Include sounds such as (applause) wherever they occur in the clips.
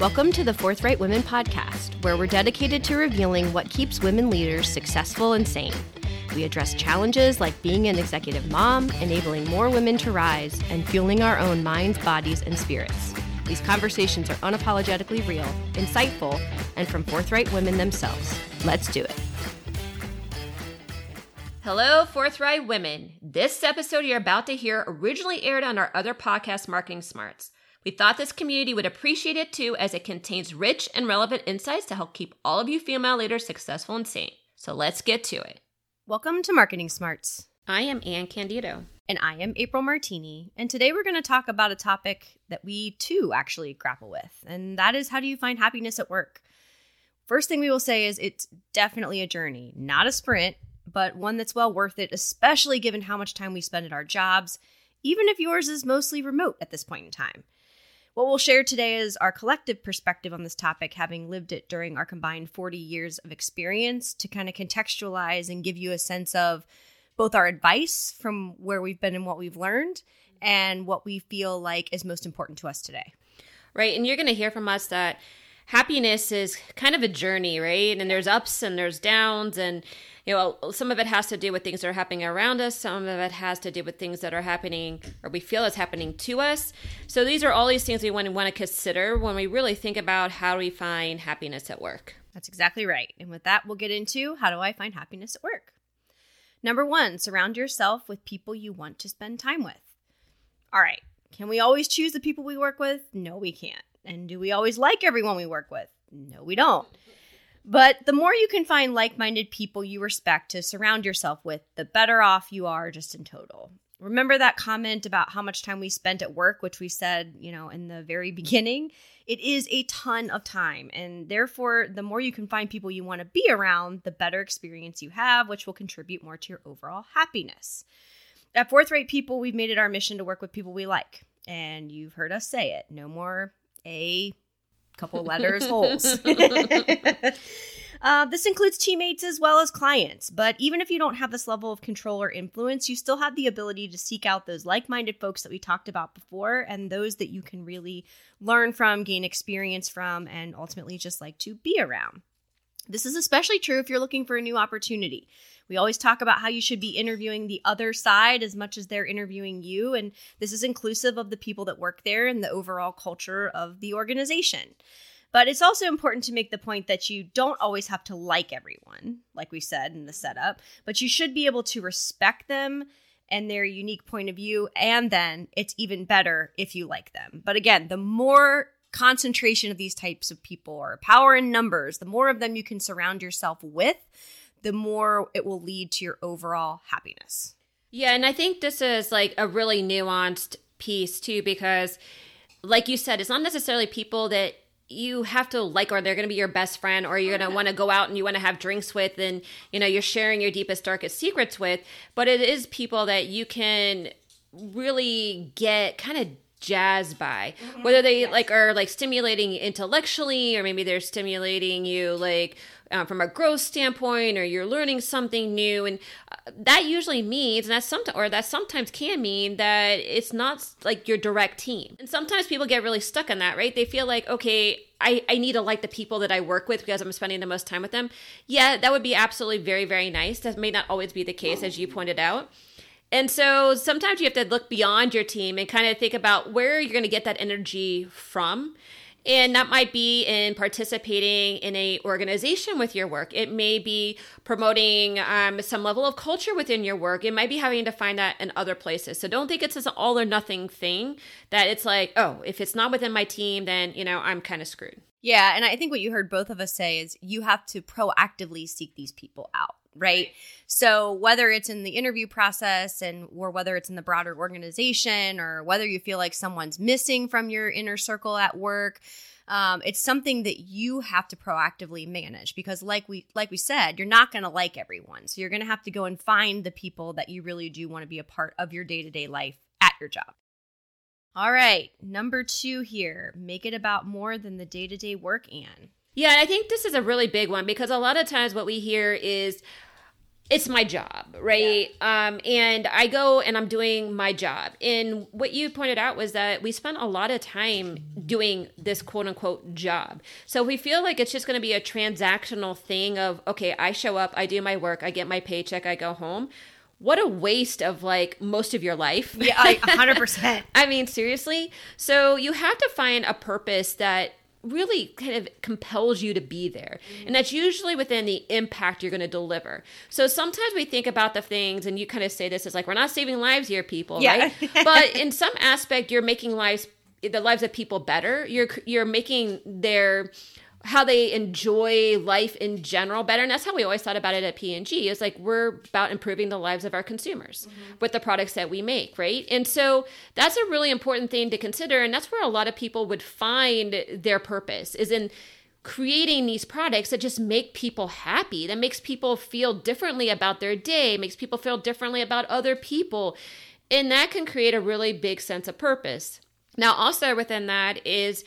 Welcome to the Forthright Women podcast, where we're dedicated to revealing what keeps women leaders successful and sane. We address challenges like being an executive mom, enabling more women to rise, and fueling our own minds, bodies, and spirits. These conversations are unapologetically real, insightful, and from forthright women themselves. Let's do it. Hello, Forthright Women. This episode you're about to hear originally aired on our other podcast, Marketing Smarts. We thought this community would appreciate it too, as it contains rich and relevant insights to help keep all of you female leaders successful and sane. So let's get to it. Welcome to Marketing Smarts. I am Anne Candido. And I am April Martini. And today we're going to talk about a topic that we too actually grapple with, and that is how do you find happiness at work? First thing we will say is it's definitely a journey, not a sprint, but one that's well worth it, especially given how much time we spend at our jobs, even if yours is mostly remote at this point in time. What we'll share today is our collective perspective on this topic, having lived it during our combined 40 years of experience to kind of contextualize and give you a sense of both our advice from where we've been and what we've learned and what we feel like is most important to us today. Right. And you're going to hear from us that happiness is kind of a journey, right? And there's ups and there's downs and you know, some of it has to do with things that are happening around us. Some of it has to do with things that are happening or we feel is happening to us. So these are all these things we want to, want to consider when we really think about how do we find happiness at work. That's exactly right. And with that, we'll get into how do I find happiness at work? Number one, surround yourself with people you want to spend time with. All right, can we always choose the people we work with? No, we can't. And do we always like everyone we work with? No, we don't. But the more you can find like minded people you respect to surround yourself with, the better off you are just in total. Remember that comment about how much time we spent at work, which we said, you know, in the very (laughs) beginning? It is a ton of time. And therefore, the more you can find people you want to be around, the better experience you have, which will contribute more to your overall happiness. At Forthright People, we've made it our mission to work with people we like. And you've heard us say it no more A couple (laughs) letters holes. (laughs) uh, this includes teammates as well as clients. But even if you don't have this level of control or influence, you still have the ability to seek out those like minded folks that we talked about before and those that you can really learn from, gain experience from, and ultimately just like to be around. This is especially true if you're looking for a new opportunity. We always talk about how you should be interviewing the other side as much as they're interviewing you. And this is inclusive of the people that work there and the overall culture of the organization. But it's also important to make the point that you don't always have to like everyone, like we said in the setup, but you should be able to respect them and their unique point of view. And then it's even better if you like them. But again, the more concentration of these types of people or power in numbers, the more of them you can surround yourself with, the more it will lead to your overall happiness. Yeah, and I think this is like a really nuanced piece too, because like you said, it's not necessarily people that you have to like or they're going to be your best friend or you're going to want to go out and you want to have drinks with and you know you're sharing your deepest darkest secrets with but it is people that you can really get kind of jazzed by mm-hmm. whether they yes. like are like stimulating intellectually or maybe they're stimulating you like uh, from a growth standpoint or you're learning something new and uh, that usually means and that's sometimes or that sometimes can mean that it's not like your direct team and sometimes people get really stuck on that right they feel like okay I, I need to like the people that I work with because I'm spending the most time with them. Yeah, that would be absolutely very, very nice. That may not always be the case, as you pointed out. And so sometimes you have to look beyond your team and kind of think about where you're going to get that energy from. And that might be in participating in a organization with your work. It may be promoting um, some level of culture within your work. It might be having to find that in other places. So don't think it's an all or nothing thing that it's like oh if it's not within my team then you know i'm kind of screwed. Yeah and i think what you heard both of us say is you have to proactively seek these people out right? So whether it's in the interview process and or whether it's in the broader organization or whether you feel like someone's missing from your inner circle at work, um, it's something that you have to proactively manage because like we like we said you're not going to like everyone. So you're going to have to go and find the people that you really do want to be a part of your day-to-day life at your job. All right number two here make it about more than the day-to-day work and yeah, I think this is a really big one because a lot of times what we hear is it's my job, right? Yeah. Um, and I go and I'm doing my job. And what you pointed out was that we spend a lot of time doing this quote unquote job. So we feel like it's just going to be a transactional thing of, okay, I show up, I do my work, I get my paycheck, I go home. What a waste of like most of your life. Yeah, (laughs) hundred percent. I mean, seriously. So you have to find a purpose that really kind of compels you to be there. And that's usually within the impact you're going to deliver. So sometimes we think about the things, and you kind of say this as like, we're not saving lives here, people, yeah. right? (laughs) but in some aspect, you're making lives, the lives of people better. You're, you're making their, how they enjoy life in general better and that's how we always thought about it at p&g is like we're about improving the lives of our consumers mm-hmm. with the products that we make right and so that's a really important thing to consider and that's where a lot of people would find their purpose is in creating these products that just make people happy that makes people feel differently about their day makes people feel differently about other people and that can create a really big sense of purpose now also within that is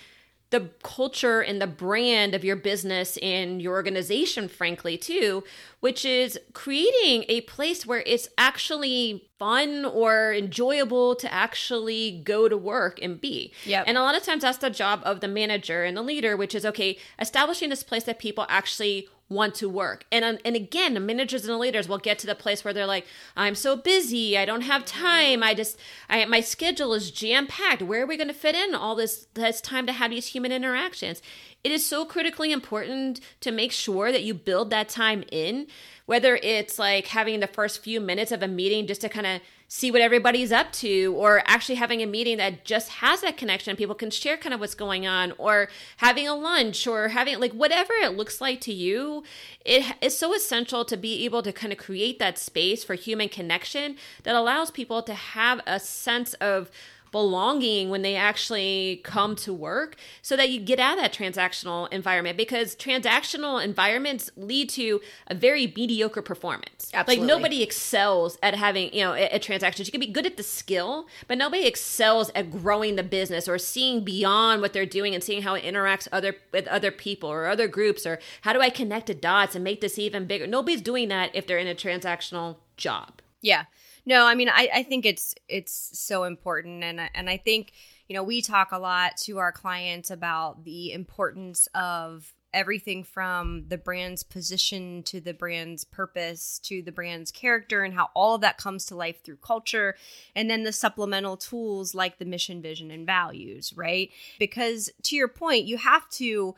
the culture and the brand of your business and your organization, frankly, too, which is creating a place where it's actually fun or enjoyable to actually go to work and be. Yep. And a lot of times that's the job of the manager and the leader, which is okay, establishing this place that people actually want to work. And um, and again, the managers and the leaders will get to the place where they're like, I'm so busy, I don't have time. I just I my schedule is jam packed. Where are we going to fit in all this this time to have these human interactions? It is so critically important to make sure that you build that time in, whether it's like having the first few minutes of a meeting just to kind of see what everybody's up to or actually having a meeting that just has that connection people can share kind of what's going on or having a lunch or having like whatever it looks like to you it is so essential to be able to kind of create that space for human connection that allows people to have a sense of belonging when they actually come to work so that you get out of that transactional environment because transactional environments lead to a very mediocre performance. Absolutely. Like nobody excels at having, you know, at, transactions. You can be good at the skill, but nobody excels at growing the business or seeing beyond what they're doing and seeing how it interacts other with other people or other groups or how do I connect the dots and make this even bigger. Nobody's doing that if they're in a transactional job. Yeah. No, I mean, I, I think it's it's so important, and and I think you know we talk a lot to our clients about the importance of everything from the brand's position to the brand's purpose to the brand's character and how all of that comes to life through culture. And then the supplemental tools like the mission vision and values right? Because to your point you have to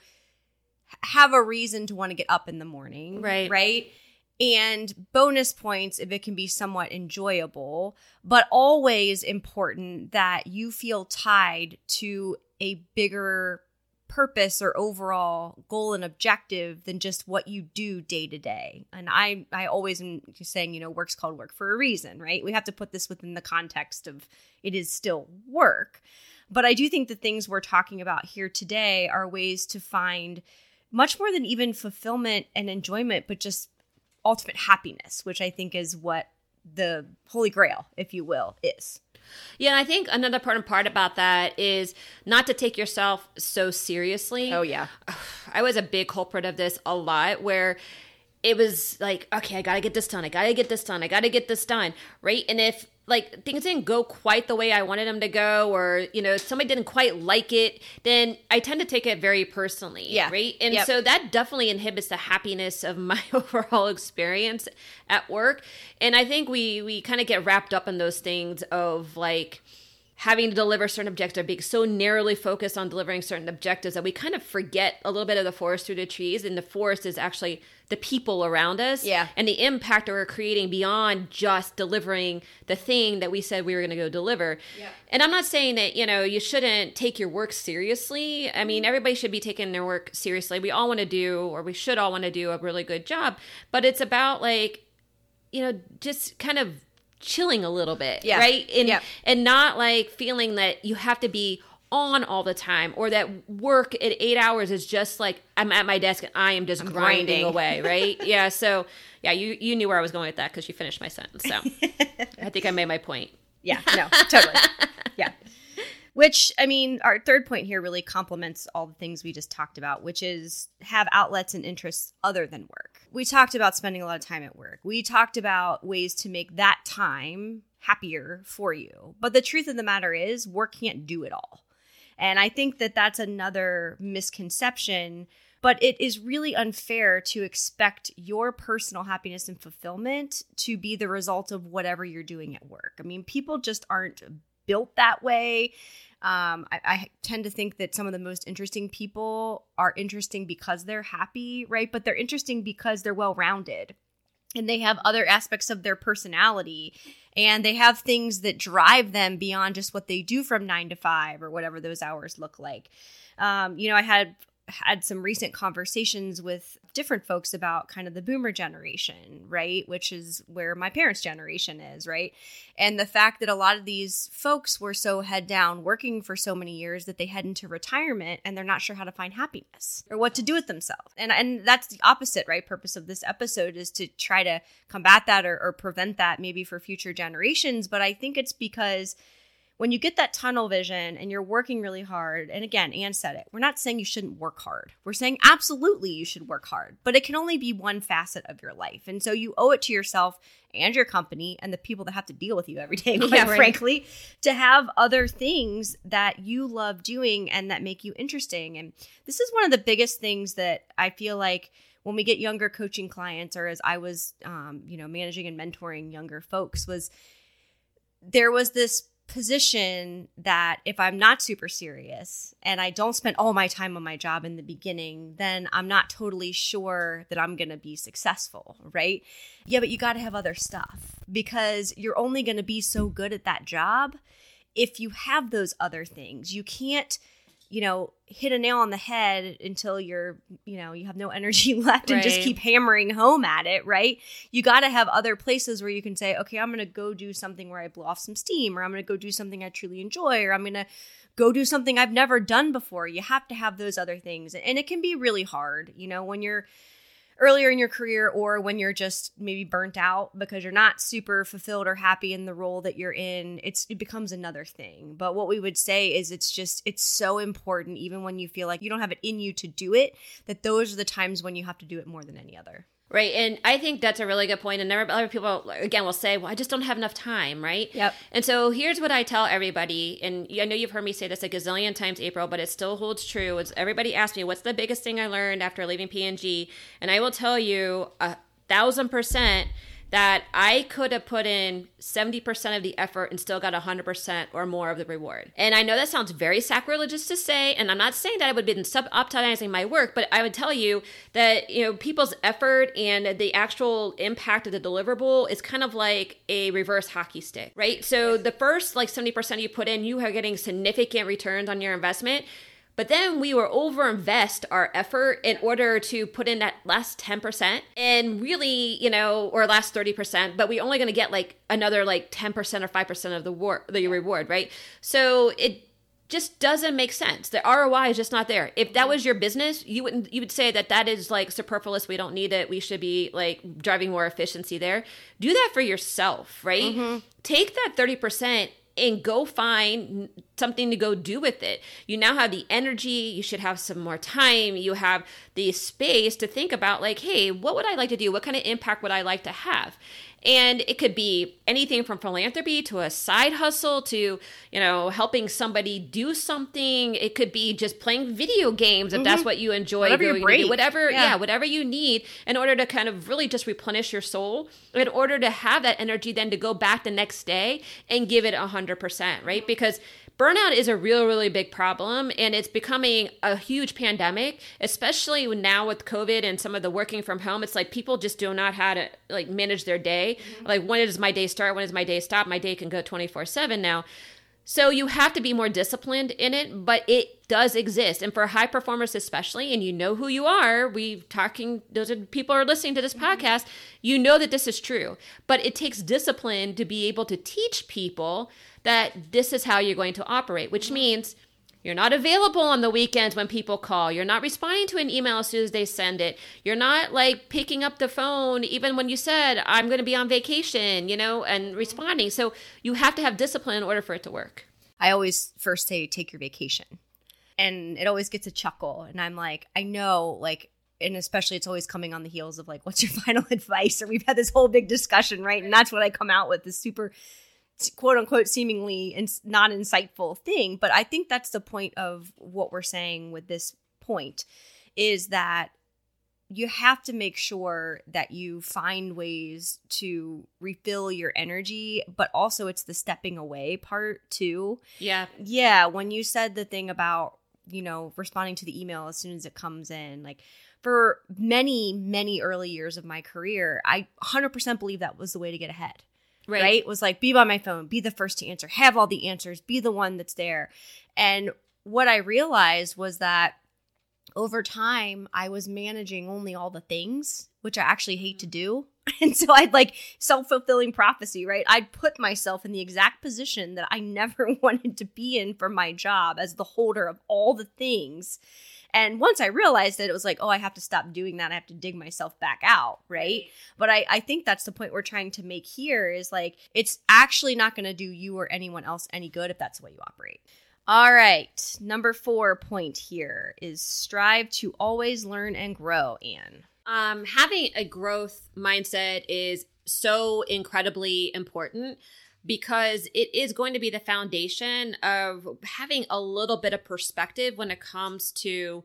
have a reason to want to get up in the morning right. right and bonus points if it can be somewhat enjoyable, but always important that you feel tied to a bigger purpose or overall goal and objective than just what you do day to day. And I I always am saying, you know, work's called work for a reason, right? We have to put this within the context of it is still work. But I do think the things we're talking about here today are ways to find much more than even fulfillment and enjoyment, but just ultimate happiness, which I think is what the holy grail, if you will, is. Yeah, and I think another important part about that is not to take yourself so seriously. Oh yeah. (sighs) I was a big culprit of this a lot where it was like, okay, I got to get this done. I got to get this done. I got to get this done, right? And if like things didn't go quite the way I wanted them to go, or you know somebody didn't quite like it, then I tend to take it very personally. Yeah. Right. And yep. so that definitely inhibits the happiness of (laughs) my overall experience at work. And I think we we kind of get wrapped up in those things of like having to deliver certain objectives, being so narrowly focused on delivering certain objectives that we kind of forget a little bit of the forest through the trees. And the forest is actually the people around us yeah. and the impact that we're creating beyond just delivering the thing that we said we were going to go deliver. Yeah. And I'm not saying that, you know, you shouldn't take your work seriously. I mean, everybody should be taking their work seriously. We all want to do, or we should all want to do a really good job. But it's about like, you know, just kind of chilling a little bit, yeah. right? And yep. and not like feeling that you have to be on all the time or that work at eight hours is just like I'm at my desk and I am just grinding, grinding, away, (laughs) right? yeah. So yeah, you you knew where I was going with that because you finished my sentence. So (laughs) I think I made my point. Yeah. No. Totally. yeah. Which, I mean, our third point here really complements all the things we just talked about, which is have outlets and interests other than work. We talked about spending a lot of time at work. We talked about ways to make that time happier for you. But the truth of the matter is, work can't do it all. And I think that that's another misconception but it is really unfair to expect your personal happiness and fulfillment to be the result of whatever you're doing at work. I mean, people just aren't built that way. Um, I, I, tend to think that some of the most interesting people are interesting because they're happy, right? But they're interesting because they're well rounded and they have other aspects of their personality and they have things that drive them beyond just what they do from nine to five or whatever those hours look like. Um, you know, I had had some recent conversations with different folks about kind of the boomer generation, right? Which is where my parents' generation is, right? And the fact that a lot of these folks were so head down working for so many years that they head into retirement and they're not sure how to find happiness or what to do with themselves. And and that's the opposite, right? Purpose of this episode is to try to combat that or, or prevent that maybe for future generations. But I think it's because when you get that tunnel vision and you're working really hard, and again, Anne said it, we're not saying you shouldn't work hard. We're saying absolutely you should work hard, but it can only be one facet of your life. And so you owe it to yourself and your company and the people that have to deal with you every day, (laughs) quite yeah, right. frankly, to have other things that you love doing and that make you interesting. And this is one of the biggest things that I feel like when we get younger coaching clients or as I was um, you know, managing and mentoring younger folks was there was this position that if I'm not super serious and I don't spend all my time on my job in the beginning, then I'm not totally sure that I'm going to be successful, right? Yeah, but you got to have other stuff because you're only going to be so good at that job if you have those other things. You can't you know, hit a nail on the head until you're, you know, you have no (laughs) energy left right. and just keep hammering home at it, right? You got to have other places where you can say, okay, I'm going to go do something where I blow off some steam, or I'm going to go do something I truly enjoy, or I'm going to go do something I've never done before. You have to have those other things. And it can be really hard, you know, when you're earlier in your career or when you're just maybe burnt out because you're not super fulfilled or happy in the role that you're in it's it becomes another thing. But what we would say is it's just it's so important even when you feel like you don't have it in you to do it that those are the times when you have to do it more than any other Right. And I think that's a really good point. And never other people, again, will say, well, I just don't have enough time. Right. Yep. And so here's what I tell everybody. And I know you've heard me say this a gazillion times, April, but it still holds true. It's everybody asks me, what's the biggest thing I learned after leaving P&G? And I will tell you a thousand percent that I could have put in 70% of the effort and still got 100% or more of the reward. And I know that sounds very sacrilegious to say, and I'm not saying that I would be optimizing my work, but I would tell you that, you know, people's effort and the actual impact of the deliverable is kind of like a reverse hockey stick, right? So the first like 70% you put in, you are getting significant returns on your investment. But then we were overinvest our effort in order to put in that last 10% and really, you know, or last 30%, but we're only going to get like another like 10% or 5% of the war the reward, right? So it just doesn't make sense. The ROI is just not there. If that was your business, you wouldn't you would say that that is like superfluous. We don't need it. We should be like driving more efficiency there. Do that for yourself, right? Mm-hmm. Take that 30% and go find something to go do with it. You now have the energy, you should have some more time, you have the space to think about, like, hey, what would I like to do? What kind of impact would I like to have? And it could be anything from philanthropy to a side hustle to, you know, helping somebody do something. It could be just playing video games if mm-hmm. that's what you enjoy whatever doing. Whatever, yeah. yeah, whatever you need in order to kind of really just replenish your soul, in order to have that energy then to go back the next day and give it a hundred percent, right? Because burnout is a real really big problem and it's becoming a huge pandemic especially now with covid and some of the working from home. It's like people just do not how to like manage their day. Mm-hmm. like when does my day start? When does my day stop? My day can go 24 7 now. So you have to be more disciplined in it but it does exist. And for high performers especially and you know who you are we talking those are people are listening to this mm-hmm. podcast you know that this is true. But it takes discipline to be able to teach people that this is how you're going to operate, which means you're not available on the weekends when people call. You're not responding to an email as soon as they send it. You're not like picking up the phone even when you said, I'm going to be on vacation, you know, and responding. So you have to have discipline in order for it to work. I always first say, take your vacation. And it always gets a chuckle. And I'm like, I know, like, and especially it's always coming on the heels of like, what's your (laughs) final advice? Or we've had this whole big discussion, right? And that's what I come out with this super quote unquote seemingly ins- not insightful thing. But I think that's the point of what we're saying with this point is that you have to make sure that you find ways to refill your energy, but also it's the stepping away part too. Yeah. Yeah. When you said the thing about, you know, responding to the email as soon as it comes in, like for many, many early years of my career, I 100% believe that was the way to get ahead. Right. right. Was like, be by my phone, be the first to answer, have all the answers, be the one that's there. And what I realized was that over time, I was managing only all the things, which I actually hate to mm. do. (laughs) And so I'd like self fulfilling prophecy, right? I'd put myself in the exact position that I (laughs) never wanted to be in for my job as the holder of all the things. And once I realized it, it was like, oh, I have to stop doing that. I have to dig myself back out, right? But I, I think that's the point we're trying to make here is like, it's actually not going to do you or anyone else any good if that's the way you operate. All right. Number four point here is strive to always learn and grow, Anne. Um, having a growth mindset is so incredibly important because it is going to be the foundation of having a little bit of perspective when it comes to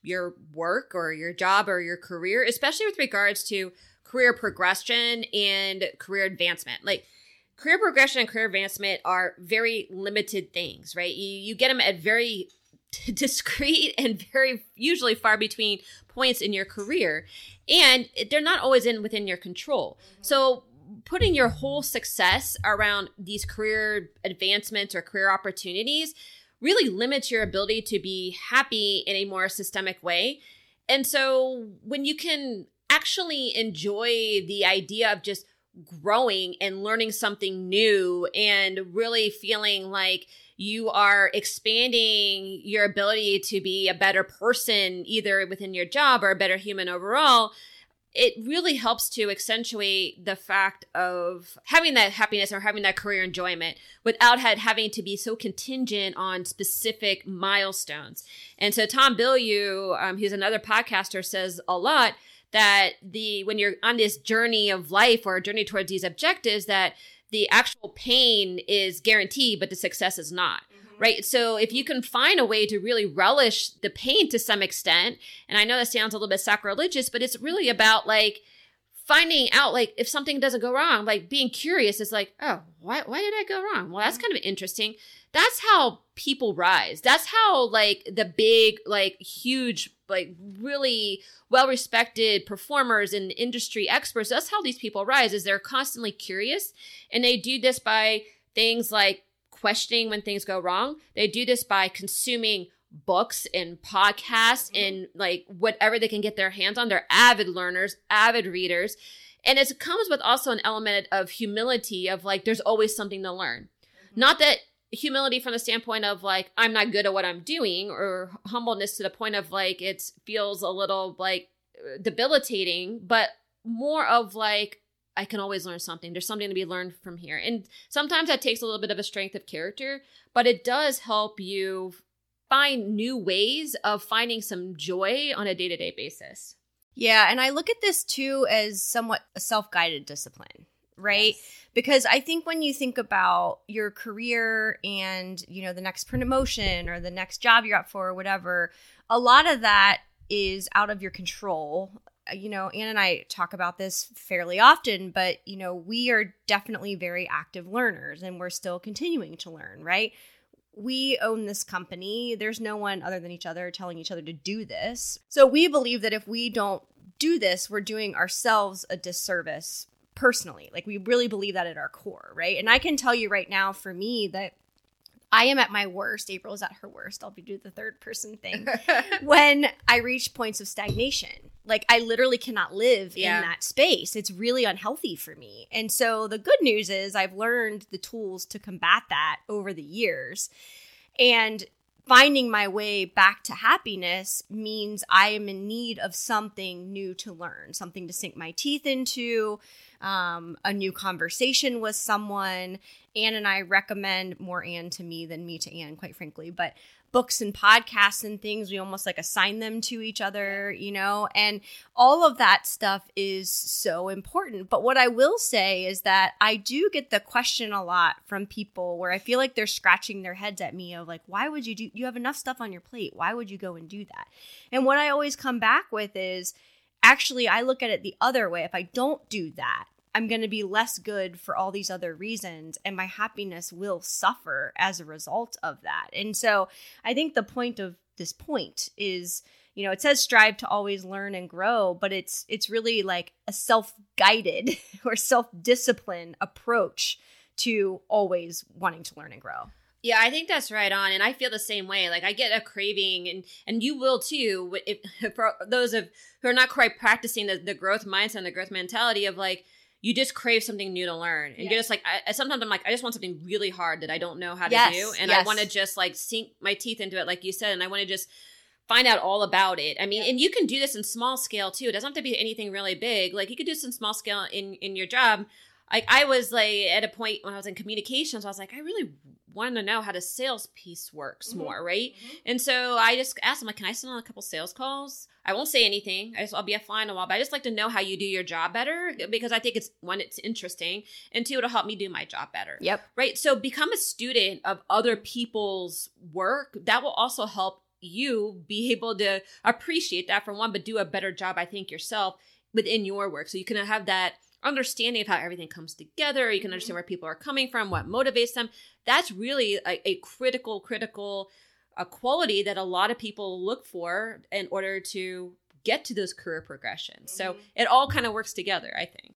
your work or your job or your career, especially with regards to career progression and career advancement. Like, career progression and career advancement are very limited things, right? You, you get them at very (laughs) discrete and very usually far between points in your career and they're not always in within your control mm-hmm. so putting your whole success around these career advancements or career opportunities really limits your ability to be happy in a more systemic way. And so when you can actually enjoy the idea of just growing and learning something new and really feeling like you are expanding your ability to be a better person either within your job or a better human overall it really helps to accentuate the fact of having that happiness or having that career enjoyment without had, having to be so contingent on specific milestones. And so Tom Bilyeu, um, who's another podcaster, says a lot that the when you're on this journey of life or a journey towards these objectives that the actual pain is guaranteed but the success is not. Right? So if you can find a way to really relish the pain to some extent and i know that sounds a little bit sacrilegious but it's really about like finding out like if something doesn't go wrong like being curious is like oh why, why did i go wrong? Well that's kind of interesting. That's how people rise. That's how like the big like huge like really well respected performers and industry experts that's how these people rise is they're constantly curious and they do this by things like questioning when things go wrong they do this by consuming books and podcasts mm-hmm. and like whatever they can get their hands on they're avid learners avid readers and it comes with also an element of humility of like there's always something to learn mm-hmm. not that humility from the standpoint of like I'm not good at what I'm doing or humbleness to the point of like it feels a little like debilitating but more of like I can always learn something. There's something to be learned from here. And sometimes that takes a little bit of a strength of character, but it does help you find new ways of finding some joy on a day-to-day basis. Yeah, and I look at this too as somewhat a self-guided discipline, right? Yes because I think when you think about your career and, you know, the next promotion or the next job you're up for or whatever, a lot of that is out of your control. Uh, you know, Anne and I talk about this fairly often, but, you know, we are definitely very active learners and we're still continuing to learn, right? we own this company. There's no one other than each other telling each other to do this. So we believe that if we don't do this, we're doing ourselves a disservice personally. Like we really believe that at our core, right? And I can tell you right now for me that I am at my worst. April is at her worst. I'll be doing the third person thing (laughs) when I reach points of stagnation. Like I literally cannot live yeah. in that space. It's really unhealthy for me. And so the good news is I've learned the tools to combat that over the years. And finding my way back to happiness means I am in need of something new to learn, something to sink my teeth into, um, a new conversation with someone. Anne and I recommend more Anne to me than me to Anne, quite frankly. But books and podcasts and things. We almost like assign them to each other, you know, and all of that stuff is so important. But what I will say is that I do get the question a lot from people where I feel like they're scratching their heads at me of like, why would you do, you have enough stuff on your plate. Why would you go and do that? And what I always come back with is, actually i look at it the other way if i don't do that I'm going to be less good for all these other reasons, and my happiness will suffer as a result of that. And so I think the point of this point is you know it says strive to always learn and grow but it's it's really like a self-guided (laughs) or self-discipline approach to always wanting to learn and grow yeah, I think that's right on, and I feel the same way. Like I get a craving, and and you will too. If, (laughs) for those of who are not quite practicing the, the growth mindset and the growth mentality of like, you just crave something new to learn and yes. you're just like I, sometimes i'm like i just want something really hard that i don't know how to yes. do and yes. i want to just like sink my teeth into it like you said and i want to just find out all about it i mean yeah. and you can do this in small scale too it doesn't have to be anything really big like you could do some small scale in in your job like I was like at a point when I was in communications, I was like, I really want to know how the sales piece works mm-hmm. more, right? Mm-hmm. And so I just asked him, like, can I send on a couple sales calls? I won't say anything. I just I'll be a fly in a while, but I just like to know how you do your job better because I think it's one, it's interesting, and two, it'll help me do my job better. Yep. Right. So become a student of other people's work. That will also help you be able to appreciate that for one, but do a better job, I think, yourself within your work. So you can have that understanding of how everything comes together. You can understand mm-hmm. where people are coming from, what motivates them. That's really a, a critical, critical a quality that a lot of people look for in order to get to those career progressions. Mm-hmm. So it all kind of works together, I think.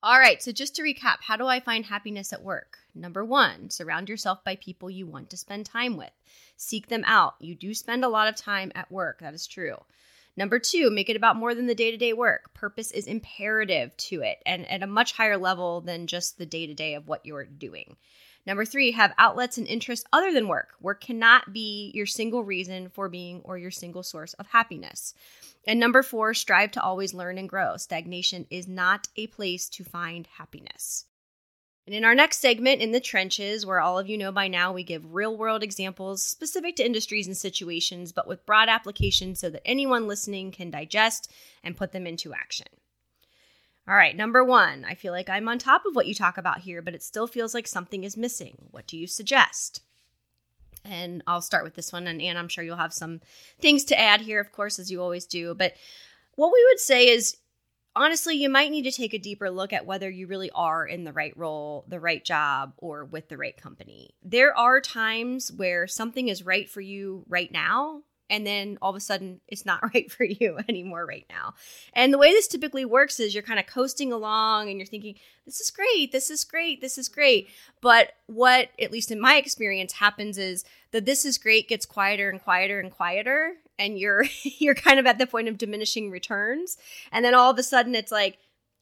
All right, so just to recap, how do I find happiness at work? Number one, surround yourself by people you want to spend time with. Seek them out. You do spend a lot of time at work, that is true. Number two, make it about more than the day to day work. Purpose is imperative to it and at a much higher level than just the day to day of what you're doing. Number three, have outlets and interests other than work. Work cannot be your single reason for being or your single source of happiness. And number four, strive to always learn and grow. Stagnation is not a place to find happiness. And in our next segment, In the Trenches, where all of you know by now we give real world examples specific to industries and situations, but with broad application so that anyone listening can digest and put them into action. All right, number one, I feel like I'm on top of what you talk about here, but it still feels like something is missing. What do you suggest? And I'll start with this one, and Anne, I'm sure you'll have some things to add here, of course, as you always do. But what we would say is honestly, you might need to take a deeper look at whether you really are in the right role, the right job, or with the right company. There are times where something is right for you right now, and then all of a sudden it's not (laughs) right for you anymore right now. And the way this typically works is you're kind of coasting along and you're thinking, this is great, this is great, this is great. But what, at least in my experience, happens is the this is great gets quieter and quieter and quieter and you're (laughs) you're kind of at the point of diminishing returns. And then all of a sudden it's like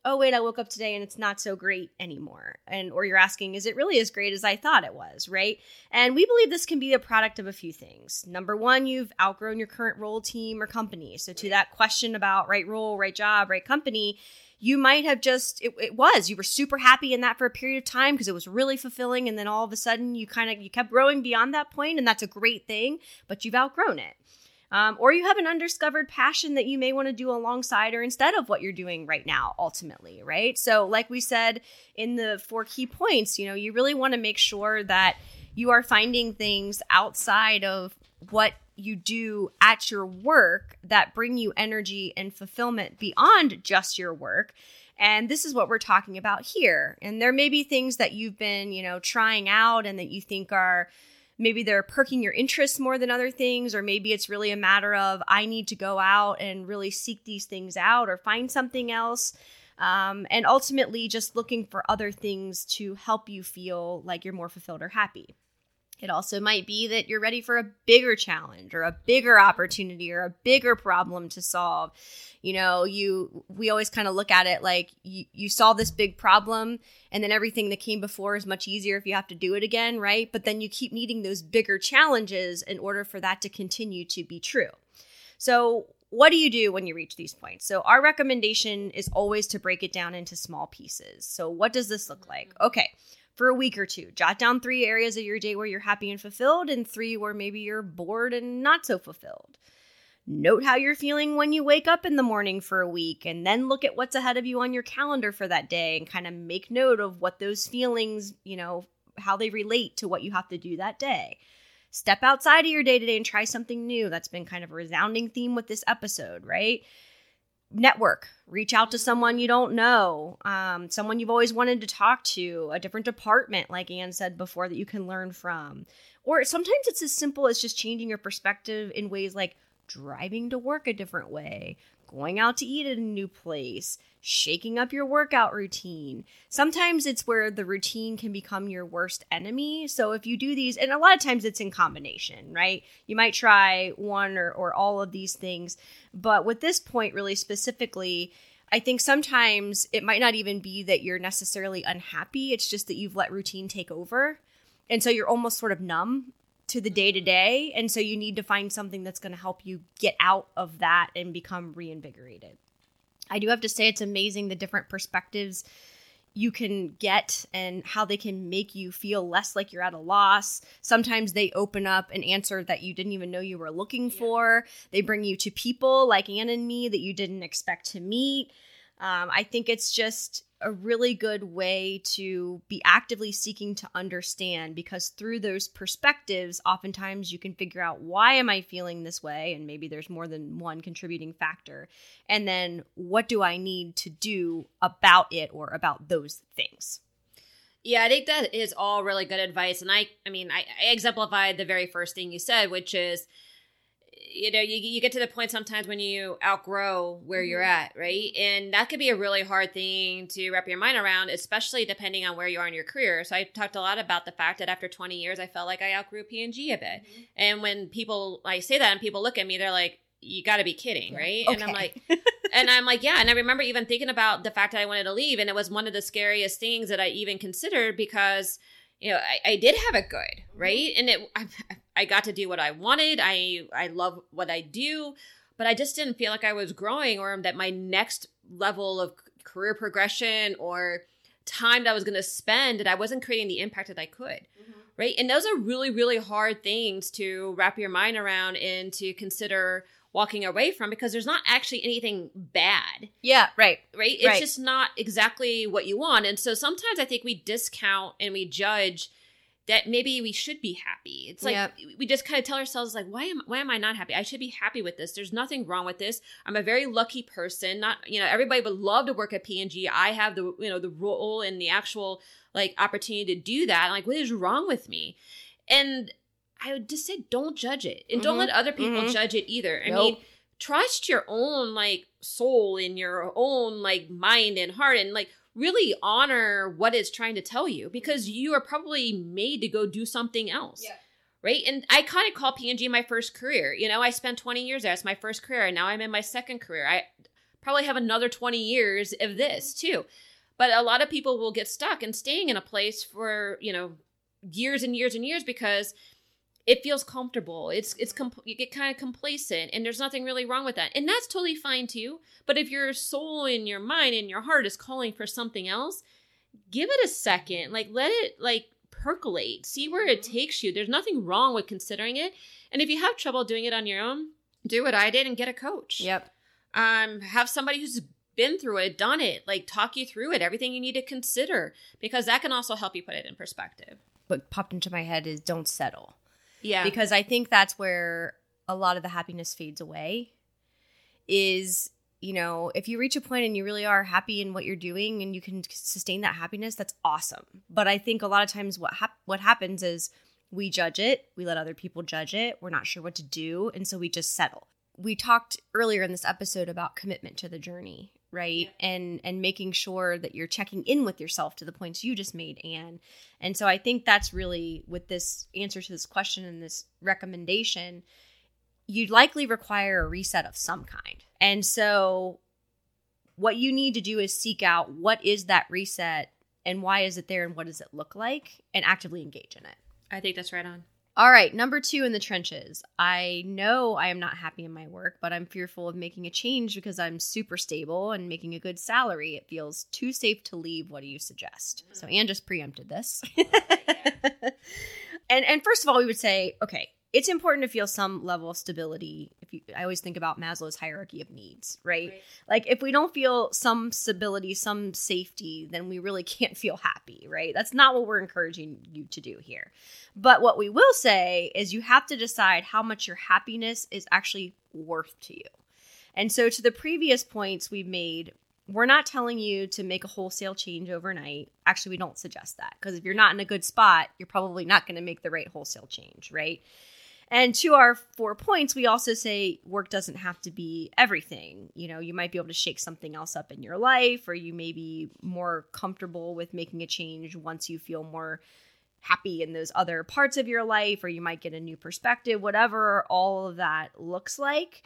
oh wait i woke up today and it's not so great anymore. And or you're asking is it really as great as i thought it was right? And we believe this can be a product of a few things. Number one you've outgrown your current role team or company. So to that question about right role right job right company you might have just it, it was you were super happy in that for a period of time because it was really fulfilling. And then all of a sudden you kind of you kept growing beyond that point and that's a great thing but you've outgrown it um, or you have an undiscovered passion that you may want to do alongside or instead of what you're doing right now ultimately right so like we said in the four key points you know you really want to make sure that you are finding things outside of what you do at your work that bring you energy and fulfillment beyond just your work. And this is what we're talking about here. And there may be things that you've been, you know, trying out and that you think are maybe they're perking your interest more than other things, or maybe it's really a matter of I need to go out and really seek these things out or find something else. Um, and ultimately, just looking for other things to help you feel like you're more fulfilled or happy. It also might be that you're ready for a bigger challenge or a bigger opportunity or a bigger problem to solve. You know, you we always kind of look at it like you, you solve this big problem and then everything that came before is much easier if you have to do it again, right? But then you keep needing those bigger challenges in order for that to continue to be true. So what do you do when you reach these points? So, our recommendation is always to break it down into small pieces. So, what does this look like? Mm-hmm. Okay, for a week or two, jot down three areas of your day where you're happy and fulfilled, and three where maybe you're bored and not so fulfilled. Note how you're feeling when you wake up in the morning for a week, and then look at what's ahead of you on your calendar for that day and kind of make note of what those feelings, you know, how they relate to what you have to do that day. Step outside of your day to day and try something new. That's been kind of a resounding theme with this episode, right? Network, reach out to someone you don't know, um, someone you've always wanted to talk to, a different department, like Anne said before, that you can learn from. Or sometimes it's as simple as just changing your perspective in ways like driving to work a different way, going out to eat at a new place, shaking up your workout routine. Sometimes it's where the routine can become your worst enemy. So if you do these, and a lot of times it's in combination, right? You might try one or, or all of these things. But with this point, really specifically, I think sometimes it might not even be that you're necessarily unhappy. It's just that you've let routine take over. And so you're almost sort of numb to the day to day. And so you need to find something that's going to help you get out of that and become reinvigorated. I do have to say, it's amazing the different perspectives you can get and how they can make you feel less like you're at a loss. Sometimes they open up an answer that you didn't even know you were looking yeah. for. They bring you to people like Anne and me that you didn't expect to meet. Um, I think it's just a really good way to be actively seeking to understand because through those perspectives oftentimes you can figure out why am i feeling this way? And maybe there's more than one contributing factor. And then what do i need to do about it or about those things? Yeah i think that is all really good advice. And i i mean i, I exemplified the very first thing you said which is you know you, you get to the point sometimes when you outgrow where mm-hmm. you're at right and that could be a really hard thing to wrap your mind around especially depending on where you are in your career so i talked a lot about the fact that after 20 years i felt like i outgrew p&g a bit mm-hmm. and when people i say that and people look at me they're like you got to be kidding right okay. and i'm like (laughs) and i'm like yeah and i remember even thinking about the fact that i wanted to leave and it was one of the scariest things that i even considered because you know, I, I did have it good, mm-hmm. right? And it, (laughs) I, I got to do what I wanted. I, I love what I do, but I just didn't feel like I was growing or that my next level of career progression or time that I was going to spend that I wasn't creating the impact that I could. Mm-hmm. Right. And those are really, really hard things to wrap your mind around and to consider walking away from because there's not actually anything bad. Yeah, right. Right? It's right. just not exactly what you want. And so sometimes I think we discount and we judge that maybe we should be happy. It's like yep. we just kind of tell ourselves like why am why am I not happy? I should be happy with this. There's nothing wrong with this. I'm a very lucky person. Not, you know, everybody would love to work at P&G. I have the, you know, the role and the actual like opportunity to do that. I'm like what is wrong with me? And I would just say don't judge it and mm-hmm. don't let other people mm-hmm. judge it either. I nope. mean, trust your own like soul in your own like mind and heart and like really honor what it's trying to tell you because mm-hmm. you are probably made to go do something else. Yeah. Right. And I kind of call P&G my first career. You know, I spent 20 years there. It's my first career. And now I'm in my second career. I probably have another 20 years of mm-hmm. this too. But a lot of people will get stuck and staying in a place for, you know, years and years and years because it feels comfortable. It's it's you get kind of complacent, and there's nothing really wrong with that, and that's totally fine too. But if your soul and your mind and your heart is calling for something else, give it a second. Like let it like percolate. See where it mm-hmm. takes you. There's nothing wrong with considering it. And if you have trouble doing it on your own, do what I did and get a coach. Yep. Um, have somebody who's been through it, done it, like talk you through it, everything you need to consider, because that can also help you put it in perspective. What popped into my head is don't settle yeah. Because I think that's where a lot of the happiness fades away is you know, if you reach a point and you really are happy in what you're doing and you can sustain that happiness, that's awesome. But I think a lot of times what hap- what happens is we judge it, we let other people judge it, we're not sure what to do, and so we just settle. We talked earlier in this episode about commitment to the journey right? Yeah. and and making sure that you're checking in with yourself to the points you just made anne. And so i think that's really with this answer to this question and this recommendation you'd likely require a reset of some kind. And so what you need to do is seek out what is that reset and why is it there and what does it look like and actively engage in it. I think that's right on All right, number two in the trenches. I know I am not happy in my work, but I'm fearful of making a change because I'm super stable and making a good salary. It feels too safe to leave. What do you suggest? So Anne just preempted this. (laughs) (laughs) and and first of all, we would say, okay, it's important to feel some level of stability. If you, I always think about Maslow's hierarchy of needs, right? right? Like if we don't feel some stability, some safety, then we really (laughs) can't feel happy, right? That's not what we're encouraging you to do here. But what we will say is you have to decide how much your happiness is actually worth to you. And so to the previous points we've made, we're not telling you to make a wholesale change overnight. Actually, we don't suggest that because if you're not in a good spot, you're probably not going to make the right wholesale change, right? And to our four points, we also say work doesn't have to be everything. You know, you might be able to shake something else up in your life, or you may be more comfortable with making a change once you feel more happy in those other parts of your life, or you might get a new perspective, whatever all of that looks like.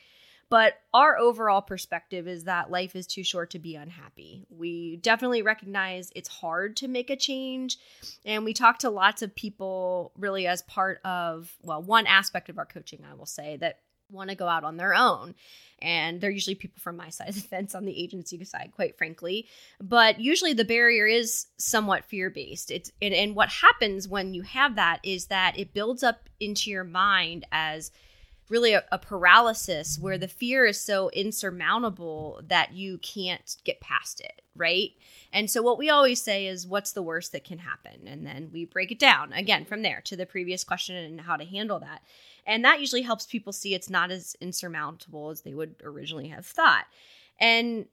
But our overall perspective is that life is too short to be unhappy. We definitely recognize it's hard to make a change. And we talk to lots of people really as part of, well, one aspect of our coaching, I will say, that want to go out on their own. And they're usually people from my (laughs) side of the fence on the agency side, quite frankly. But usually the barrier is somewhat fear based. It's and, and what happens when you have that is that it builds up into your mind as really a, a, paralysis where the fear is so insurmountable that you can't get past it, right? And so what we always say is what's the worst that can happen? And then we break it down again from there to the previous question and how to handle that. And that usually helps people see it's not as insurmountable as they would originally have thought. And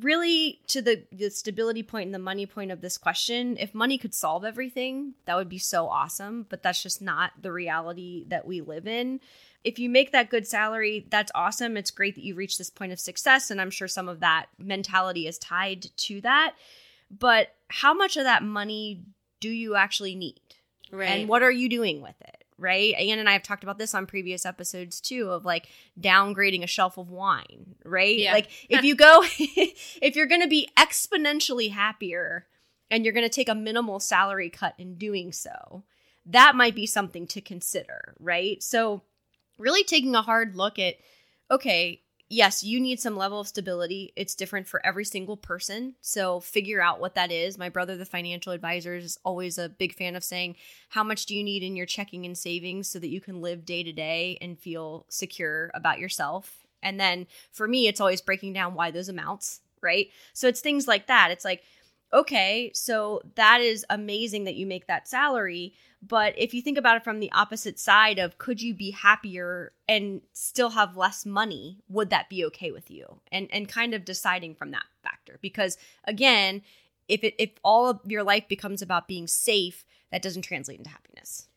really to the, the stability point and the money point of this question if money could solve everything that would be so awesome but that's just not the reality that we live in if you make that good salary, that's awesome. It's great that you reached this point of success. And I'm sure some of that mentality is tied to that. But how much of that money do you actually need? Right. And what are you doing with it? Right. Anne and I have talked about this on previous episodes too of like downgrading a shelf of wine. Right. Yeah. Like if you go, (laughs) if you're going to be exponentially happier and you're going to take a minimal salary cut in doing so, that might be something to consider. Right. So, really taking a hard look at okay, yes, you need some level of stability. It's different for every single person. So figure out what that is. My brother, the financial advisor, is always a big fan of saying, How much do you need in your checking and savings so that you can live day to day and feel secure about yourself? And then for me, it's always breaking down why those amounts, right? So it's things like that. It's like, okay, so that is amazing that you make that salary. But if you think about it from the opposite side of could you be happier and still have less money, would that be okay with you? And and kind of deciding from that factor. Because again, if it if all of your life becomes about being safe, that doesn't translate into happiness.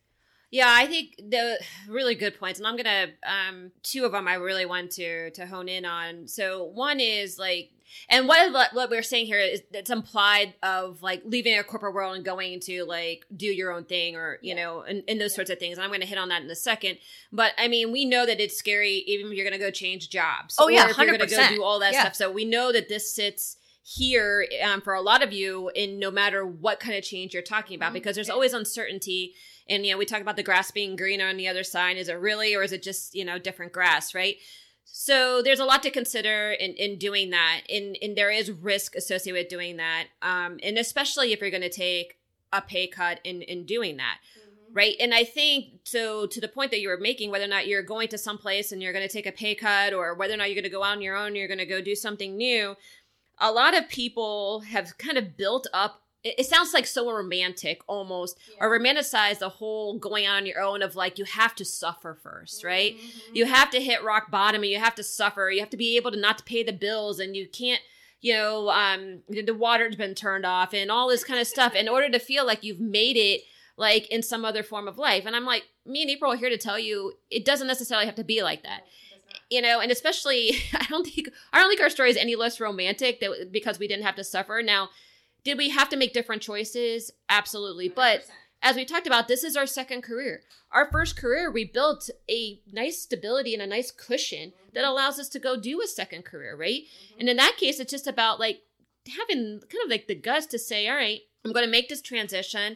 Yeah, I think the really good points, and I'm gonna um two of them I really want to to hone in on. So one is like and what what we're saying here is it's implied of like leaving a corporate world and going to like do your own thing or you yeah. know and, and those yeah. sorts of things. And I'm going to hit on that in a second. But I mean, we know that it's scary even if you're going to go change jobs. Oh yeah, if you are going to go do all that yeah. stuff. So we know that this sits here um, for a lot of you in no matter what kind of change you're talking about mm-hmm. because there's always uncertainty and you know we talk about the grass being greener on the other side is it really or is it just you know different grass right so there's a lot to consider in, in doing that, and, and there is risk associated with doing that, um, and especially if you're going to take a pay cut in in doing that, mm-hmm. right? And I think so to the point that you were making, whether or not you're going to some place and you're going to take a pay cut, or whether or not you're going to go out on your own, you're going to go do something new. A lot of people have kind of built up it, it sounds like so romantic almost yeah. or romanticize the whole going on your own of like you have to suffer first right? Mm-hmm. you have to hit rock bottom and you have to suffer. You have to be able to not to pay the bills and you can't you know um the water's been turned off and all this kind of stuff in order to feel like you've made it like in some other form of life. And i'm like me and april are here to tell you it doesn't necessarily have to be like that. You know and especially (laughs) i don't think i don't think our story is any less romantic that because we didn't have to suffer. Now did we have to make different choices? Absolutely. 100%. But as we talked about, this is our second career. Our first career, we built a nice stability and a nice cushion mm-hmm. that allows us to go do a second career, right? Mm-hmm. And in that case, it's just about like having kind of like the guts to say, all right, I'm going to make this transition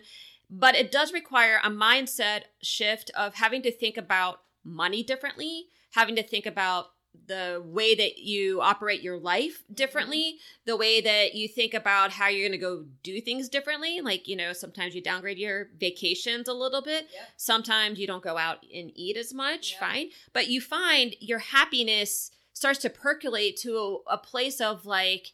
but it does require a mindset shift of having to think about money differently, having to think about the way that you operate your life differently, the way that you think about how you're going to go do things differently. Like, you know, sometimes you downgrade your vacations a little bit. Yep. Sometimes you don't go out and eat as much, Yep. fine. But you find your happiness starts to percolate to a, a place of like,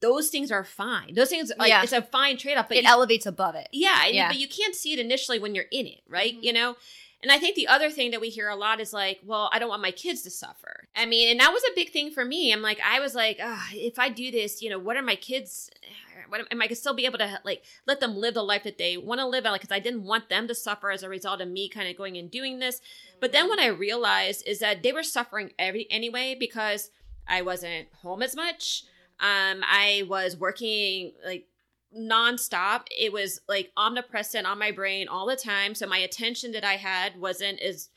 those things are fine. Those things, like, Yeah. it's a fine trade off. But it you elevates above it. yeah, Yeah. but you can't see it initially when you're in it, right? Mhm. You know? And I think the other thing that we hear a lot is like, well, I don't want my kids to suffer. I mean, and that was a big thing for me. I'm like, I was like, if I do this, you know, what are my kids? What am, am I still be able to like let them live the life that they want to live? Like, because I didn't want them to suffer as a result of me kind of going and doing this. But then what I realized is that they were suffering every anyway because I wasn't home as much. Um, I was working like nonstop. It was like omnipresent on my brain all the time. So my attention that I had wasn't as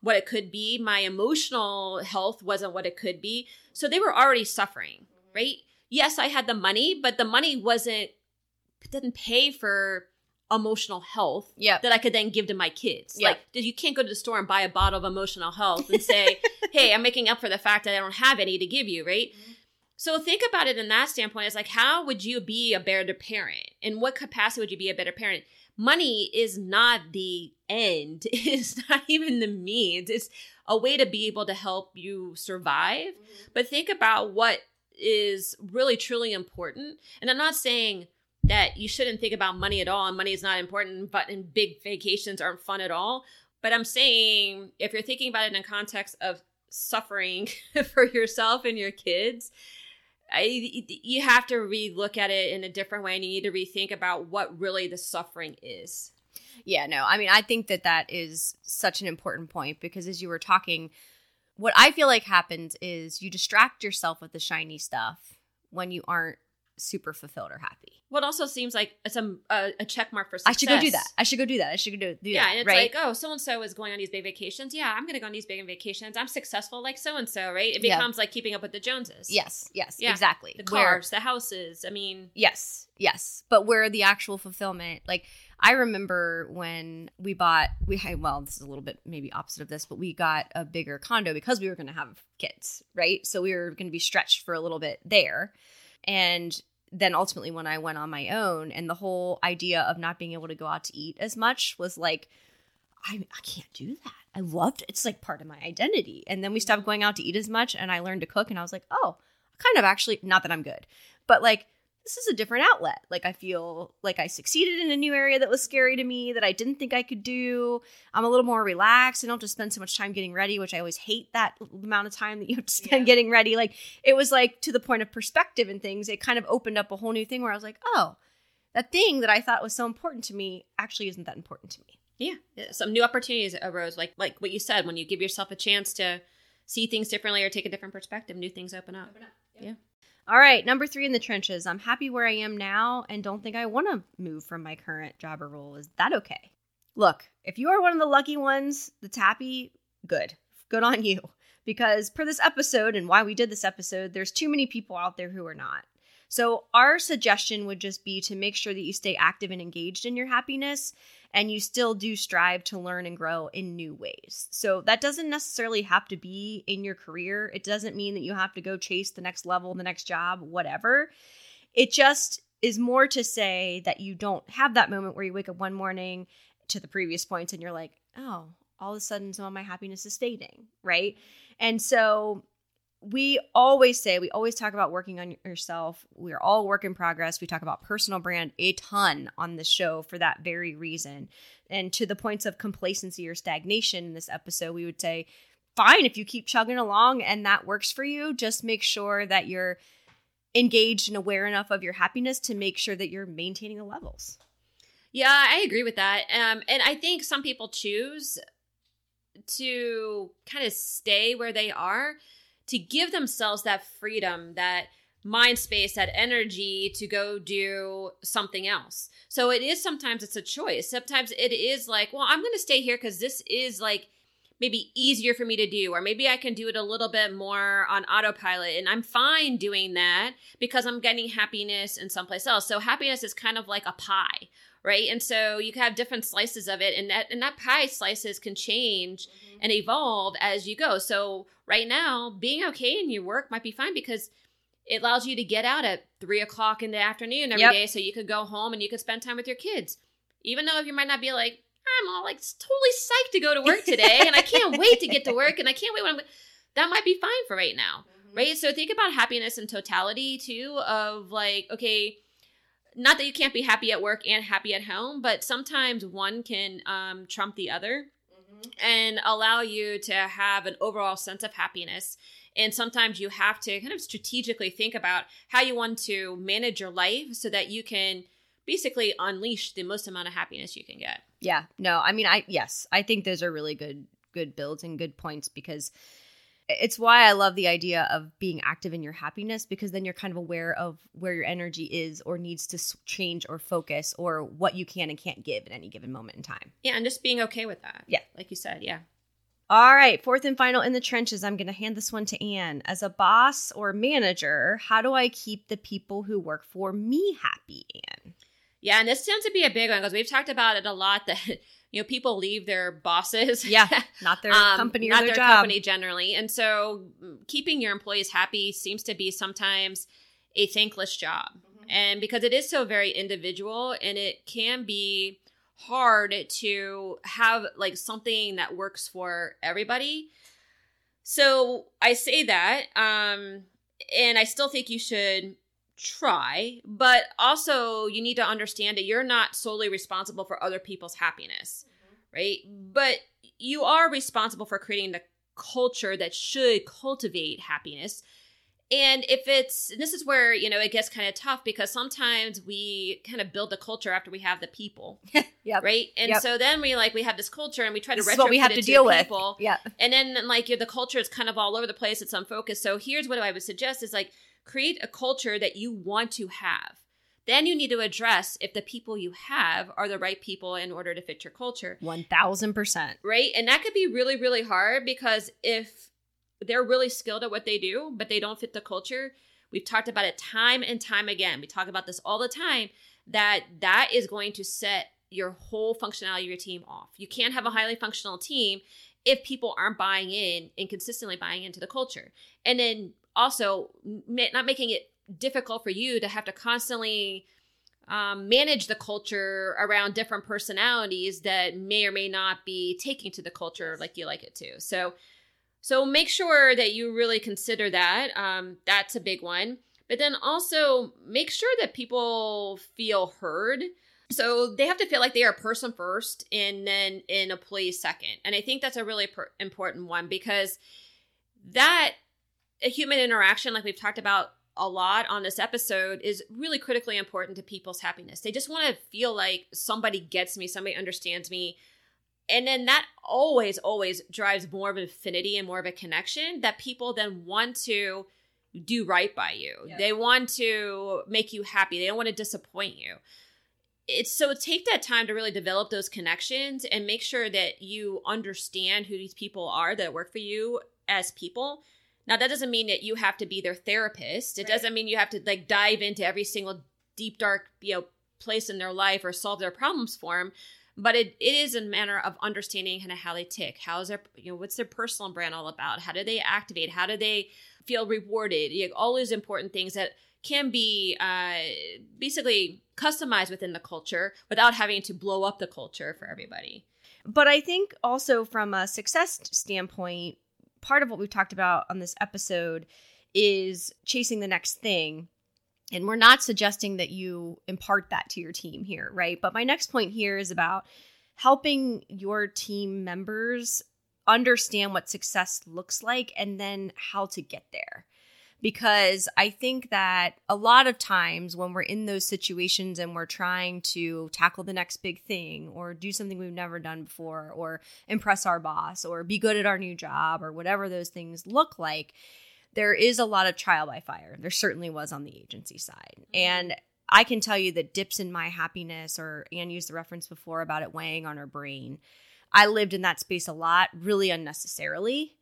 what it could be. My emotional health wasn't what it could be. So they were already suffering, mm-hmm. right? Yes, I had the money, but the money wasn't didn't pay for emotional health Yep. that I could then give to my kids. Yeah. Like you can't go to the store and buy a bottle of emotional health and (laughs) say, "Hey, I'm making up for the fact that I don't have any to give you," right? Mm-hmm. So think about it in that standpoint. It's like, how would you be a better parent? In what capacity would you be a better parent? Money is not the end. (laughs) It's not even the means. It's a way to be able to help you survive. Mm-hmm. But think about what is really truly important. And I'm not saying that you shouldn't think about money at all and money is not important, but and big vacations aren't fun at all. But I'm saying if you're thinking about it in context of suffering (laughs) for yourself and your kids, I, you have to re-look at it in a different way and you need to rethink about what really the suffering is. Yeah, no. I mean, I think that that is such an important point because as you were talking, what I feel like happens is you distract yourself with the shiny stuff when you aren't super fulfilled or happy. What also seems like it's a, a, a check mark for I should go do that. I should go do that. I should go do, do Yeah, that. and it's right? like, oh, so and so is going on these big vacations. Yeah, I'm going to go on these big vacations. I'm successful like so and so, right? It Yeah. becomes like keeping up with the Joneses. yes, yes, Yeah. exactly. The Where- cars, the houses. I mean, Yes, yes. But where the actual fulfillment, like I remember when we bought, we had, well, this is a little bit maybe opposite of this, but we got a bigger condo because we were going to have kids, right? So we were going to be stretched for a little bit there. And then ultimately, when I went on my own, and the whole idea of not being able to go out to eat as much was like, I, I can't do that. I loved it. It's like part of my identity. And then we stopped going out to eat as much, and I learned to cook, and I was like, oh, kind of actually, not that I'm good, but like, this is a different outlet. Like, I feel like I succeeded in a new area that was scary to me that I didn't think I could do. I'm a little more relaxed. I don't have to spend so much time getting ready, which I always hate that amount of time that you have to spend Yeah. getting ready. Like, it was like to the point of perspective and things, it kind of opened up a whole new thing where I was like, oh, that thing that I thought was so important to me actually isn't that important to me. yeah, yeah, some new opportunities arose. Like like what you said, when you give yourself a chance to see things differently or take a different perspective, new things open up. Yeah. All right, number three in the trenches. I'm happy where I am now and don't think I want to move from my current job or role. Is that okay? Look, if you are one of the lucky ones that's happy, good. Good on you. Because per this episode and why we did this episode, there's too many people out there who are not. So, our suggestion would just be to make sure that you stay active and engaged in your happiness and you still do strive to learn and grow in new ways. So, that doesn't necessarily have to be in your career. It doesn't mean that you have to go chase the next level, the next job, whatever. It just is more to say that you don't have that moment where you wake up one morning to the previous points and you're like, oh, all of a sudden some of my happiness is fading, right? And so we always say, we always talk about working on yourself. We are all work in progress. We talk about personal brand a ton on the show for that very reason. And to the points of complacency or stagnation in this episode, we would say, fine, if you keep chugging along and that works for you, just make sure that you're engaged and aware enough of your happiness to make sure that you're maintaining the levels. Yeah, I agree with that. Um, and I think some people choose to kind of stay where they are to give themselves that freedom, that mind space, that energy to go do something else. So it is sometimes it's a choice. Sometimes it is like, well, I'm going to stay here because this is like maybe easier for me to do, or maybe I can do it a little bit more on autopilot. And I'm fine doing that because I'm getting happiness in someplace else. So happiness is kind of like a pie right? And so you can have different slices of it, and that and that pie slices can change mm-hmm. and evolve as you go. So right now, being okay in your work might be fine because it allows you to get out at three o'clock in the afternoon every yep. day, so you could go home and you could spend time with your kids. Even though you might not be like, I'm all like totally psyched to go to work today, and I can't wait to get to work, and I can't wait when I'm. That might be fine for right now, mm-hmm. right? So think about happiness and totality too. Of like, okay, not that you can't be happy at work and happy at home, but sometimes one can um, trump the other mm-hmm. and allow you to have an overall sense of happiness. And sometimes you have to kind of strategically think about how you want to manage your life so that you can basically unleash the most amount of happiness you can get. Yeah. No, I mean, I, yes, I think those are really good, good builds and good points because it's why I love the idea of being active in your happiness because then you're kind of aware of where your energy is or needs to change or focus or what you can and can't give at any given moment in time. Yeah, and just being okay with that. Yeah. Like you said, yeah. All right, fourth and final in the trenches. I'm going to hand this one to Anne. As a boss or manager, how do I keep the people who work for me happy, Anne? Yeah, and this tends to be a big one because we've talked about it a lot (laughs) that you know people leave their bosses. (laughs) Yeah (laughs) not their um, company not their, their company generally. And so mm, keeping your employees happy seems to be sometimes a thankless job. Mm-hmm. and because it is so very individual and it can be hard to have like something that works for everybody. So i say that um and i still think you should try, but also you need to understand that you're not solely responsible for other people's happiness, mm-hmm. right? But you are responsible for creating the culture that should cultivate happiness. And if it's, this is where, you know, it gets kind of tough because sometimes we kind of build the culture after we have the people. (laughs) yeah. Right. And yep. so then we like, we have this culture and we try this to retrofit what we have to deal with. People. Yeah. And then like the culture is kind of all over the place. It's unfocused. So here's what I would suggest is like, create a culture that you want to have. Then you need to address if the people you have are the right people in order to fit your culture. 1000%. Right? And that could be really, really hard because if they're really skilled at what they do, but they don't fit the culture, we've talked about it time and time again. We talk about this all the time that that is going to set your whole functionality of your team off. You can't have a highly functional team if people aren't buying in and consistently buying into the culture. And then also not making it difficult for you to have to constantly um, manage the culture around different personalities that may or may not be taking to the culture like you like it to. So, so make sure that you really consider that. Um, that's a big one. But then also make sure that people feel heard. So they have to feel like they are a person first and then an employee second. And I think that's a really per- important one because that human interaction, like we've talked about a lot on this episode, is really critically important to people's happiness. They just want to feel like somebody gets me, somebody understands me. And then that always, always drives more of an affinity and more of a connection that people then want to do right by you. They want to make you happy. They don't want to disappoint you. It's so take that time to really develop those connections and make sure that you understand who these people are that work for you as people now that doesn't mean that you have to be their therapist. It right. doesn't mean you have to like dive into every single deep dark, you know, place in their life or solve their problems for them. But it, it is a manner of understanding kind of how they tick. How is their you know what's their personal brand all about? How do they activate? How do they feel rewarded? You know, all those important things that can be uh, basically customized within the culture without having to blow up the culture for everybody. But I think also from a success standpoint, part of what we've talked about on this episode is chasing the next thing. And we're not suggesting that you impart that to your team here, right? But my next point here is about helping your team members understand what success looks like and then how to get there because I think that a lot of times when we're in those situations and we're trying to tackle the next big thing or do something we've never done before or impress our boss or be good at our new job or whatever those things look like, there is a lot of trial by fire. There certainly was on the agency side. Mm-hmm. And I can tell you that dips in my happiness, or Anne used the reference before about it weighing on her brain. I lived in that space a lot, really unnecessarily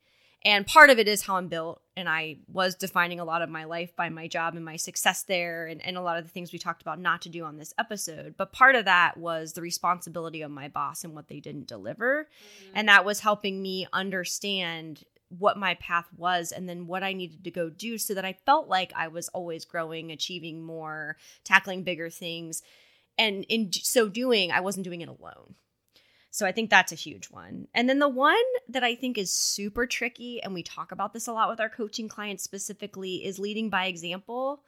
And part of it is how I'm built. And I was defining a lot of my life by my job and my success there, and, and a lot of the things we talked about not to do on this episode. But part of that was the responsibility of my boss and what they didn't deliver. Mm-hmm. And that was helping me understand what my path was and then what I needed to go do so that I felt like I was always growing, achieving more, tackling bigger things. And in so doing, I wasn't doing it alone. So I think that's a huge one. And then the one that I think is super tricky, and we talk about this a lot with our coaching clients specifically, is leading by example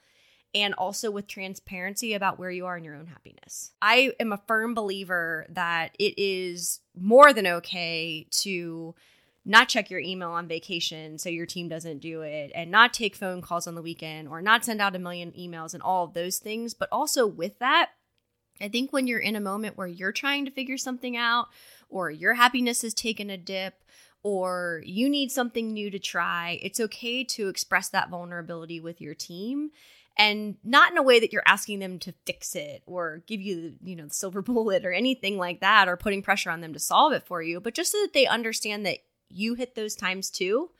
and also with transparency about where you are in your own happiness. I am a firm believer that it is more than okay to not check your email on vacation so your team doesn't do it and not take phone calls on the weekend or not send out a million emails and all of those things but also with that I think when you're in a moment where you're trying to figure something out, or your happiness has taken a dip, or you need something new to try, it's okay to express that vulnerability with your team and not in a way that you're asking them to fix it or give you you know, the silver (laughs) bullet or anything like that or putting pressure on them to solve it for you, but just so that they understand that you hit those times too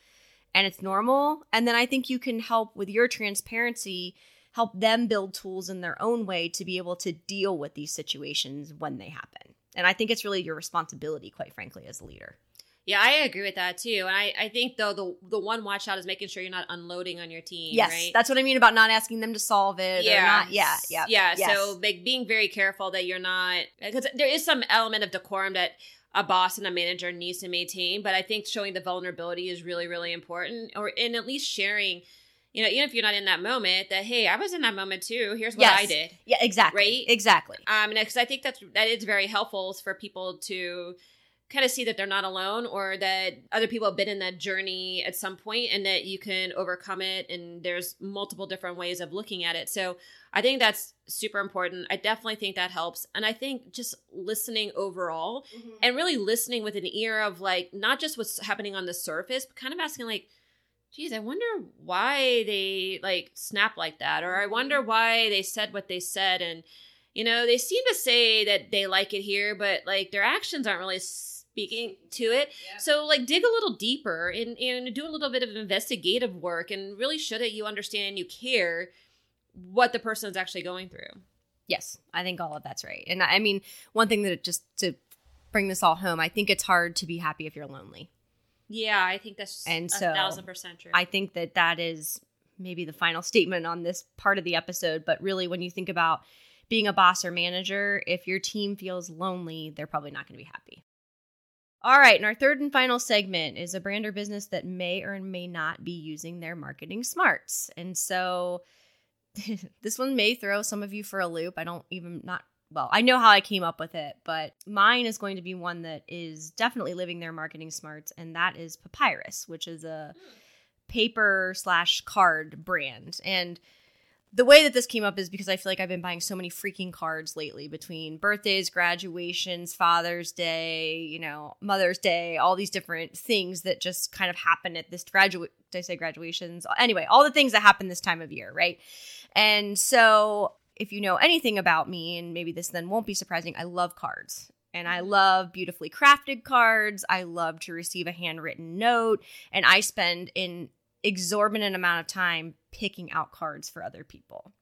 and it's normal. And then I think you can help with your transparency help them build tools in their own way to be able to deal with these situations when they happen. And I think it's really your responsibility, quite frankly, as a leader. Yeah, I agree with that too. And I, I think though the the one watch out is making sure you're not unloading on your team. Yes, right? that's what I mean about not asking them to solve it. Yeah, not, yeah, yeah, yeah. Yes. So like being very careful that you're not because there is some element of decorum that a boss and a manager needs to maintain. But I think showing the vulnerability is really really important, or in at least sharing you know, even if you're not in that moment, that hey, I was in that moment too. Here's what yes. I did. Yeah, exactly. Right, exactly. Um, because I think that's that is very helpful for people to kind of see that they're not alone or that other people have been in that journey at some point and that you can overcome it and there's multiple different ways of looking at it so i think that's super important i definitely think that helps and i think just listening overall mm-hmm. and really listening with an ear of like not just what's happening on the surface but kind of asking like geez, I wonder why they like snap like that, or I wonder mm-hmm. why they said what they said. And, you know, they seem to say that they like it here, but like their actions aren't really speaking to it. Yeah. So, like, dig a little deeper and, and do a little bit of investigative work and really show that you understand and you care what the person is actually going through. Yes, I think all of that's right. And I mean, one thing that just to bring this all home, I think it's hard to be happy if you're lonely. Yeah, I think that's and so thousand percent true. I think that that is maybe the final (laughs) statement on this part of the episode. But really, when you think about being a boss or manager, if your team feels lonely, they're probably not going to be happy. All right, and our third and final segment is a brand or business that may or may not be using their marketing smarts. And so (laughs) this one may throw some of you for a loop. I don't even not well, I know how I came up with it, but mine is going to be one that is definitely living their marketing smarts, and that is Papyrus, which is a paper slash card brand. And the way that this came up is because I feel like I've been buying so many freaking cards lately between birthdays, graduations, Father's Day, you know, Mother's Day, all these different things that just kind of happen at this graduate. Did I say graduations? Anyway, all the things that happen this time of year, right? And so if you know anything about me, and maybe this then won't be surprising, I love cards. And I mm-hmm. love beautifully crafted cards. I love to receive a handwritten note. And I spend an exorbitant amount of time picking out cards for other people.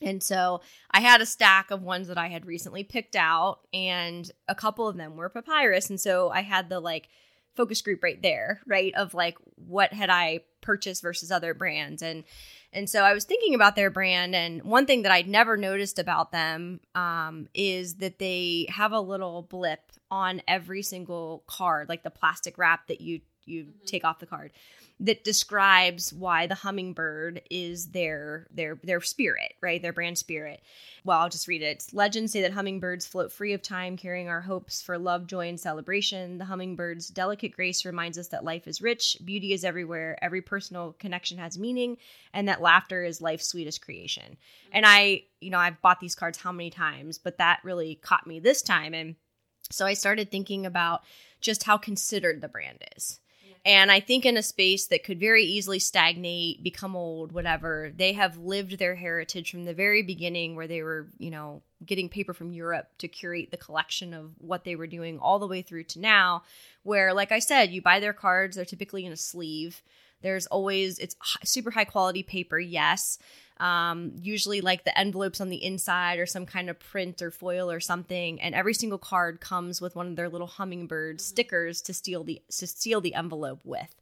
And so I had a stack of ones that I had recently picked out, and a couple of them were papyrus. And so I had the like focus group right there, right? Of like what had I purchased versus other brands. And and so I was thinking about their brand, and one thing that I'd never noticed about them um, is that they have a little blip on every single card, like the plastic wrap that you you mm-hmm. take off the card that describes why the hummingbird is their their their spirit, right? Their brand spirit. Well, I'll just read it. Legends say that hummingbirds float free of time, carrying our hopes for love, joy, and celebration. The hummingbird's delicate grace reminds us that life is rich, beauty is everywhere, every personal connection has meaning, and that laughter is life's sweetest creation. And I, you know, I've bought these cards how many times, but that really caught me this time. And so I started thinking about just how considered the brand is And I think in a space that could very easily stagnate, become old, whatever, they have lived their heritage from the very beginning where they were, you know, getting paper from Europe to curate the collection of what they were doing all the way through to now, where, like I said, you buy their cards, they're typically in a sleeve. There's always, it's super high quality paper, yes um, usually like the envelopes on the inside or some kind of print or foil or something. And every single card comes with one of their little hummingbird stickers to seal the to seal the envelope with.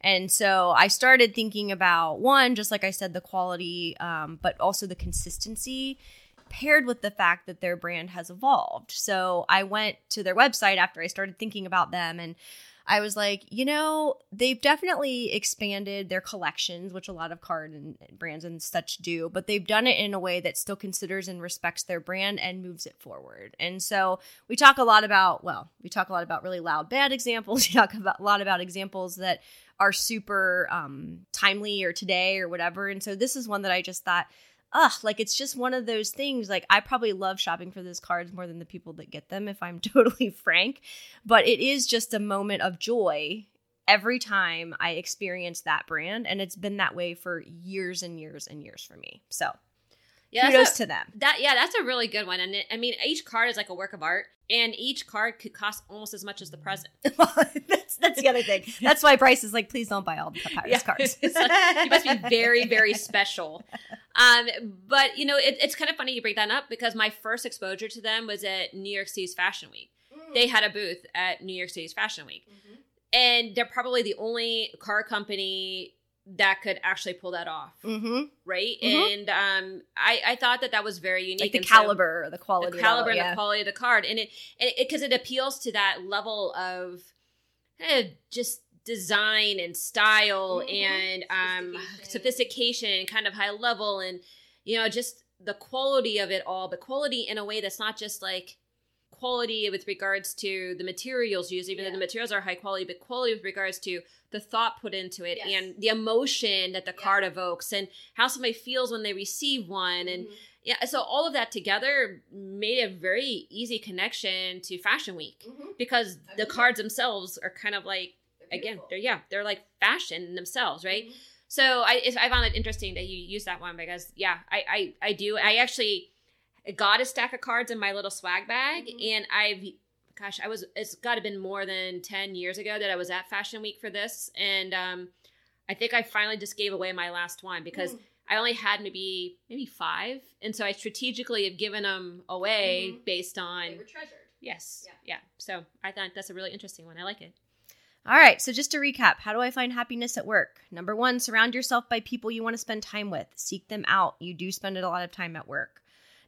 And so I started thinking about one, just like I said, the quality, um, but also the consistency paired with the fact that their brand has evolved. So I went to their website after I started thinking about them and I was like, you know, they've definitely expanded their collections, which a lot of card and brands and such do, but they've done it in a way that still considers and respects their brand and moves it forward. And so we talk a lot about, well, we talk a lot about really loud bad (laughs) examples. We talk about a lot about examples that are super um, timely or today or whatever. And so this is one that I just thought ugh, like it's just one of those things. Like I probably love shopping for those cards more than the people that get them, if I'm (laughs) totally frank. But it is just a moment of joy every time I experience that brand. And it's been that way for years and years and years for me. So yeah, kudos a, to them. That yeah, that's a really good one. And it, I mean, each card is like a work of art, and each card could cost almost as much as the present. (laughs) that's that's the other thing. (laughs) That's why Bryce is like, please don't buy all the papyrus yeah. (laughs) cards. like, you must be very very special. Um, but you know, it, it's kind of funny you bring that up because my first exposure to them was at New York City's Fashion Week. Mm. They had a booth at New York City's Fashion Week. Mm-hmm. And they're probably the only car company that could actually pull that off, mm-hmm. right? Mm-hmm. And um, I, I thought that that was very unique. Like the caliber, so, the quality, the caliber, level, yeah. and the quality of the card, and it because it, it, it, appeals to that level of eh, just design and style mm-hmm. and um, sophistication. sophistication, kind of high level, and you know just the quality of it all, but quality in a way that's not just like quality with regards to the materials used, even yeah. though the materials are high quality, but quality with regards to the thought put into it yes. and the emotion that the yeah. card evokes and how somebody feels when they receive one. And mm-hmm. yeah, so all of that together made a very easy connection to Fashion Week mm-hmm. because the cards themselves are kind of like, they're again, they're, yeah, they're like fashion themselves, right? Mm-hmm. So I, I found it interesting that you use that one because yeah, I, I, I do. I actually, got a stack of cards in my little swag bag, mm-hmm. and I've gosh, I was it's got to been more than ten years ago that I was at Fashion Week for this, and um, I think I finally just gave away my last one because. Mm. I only had maybe maybe five, and so I strategically have given them away mm-hmm. based on they were treasured. Yes, yeah. yeah. So I thought that's a really interesting one. I like it. All right, so just to recap, how do I find happiness at work? Number one, surround yourself by people you want to spend time with. Seek them out. You do spend a lot of time at work.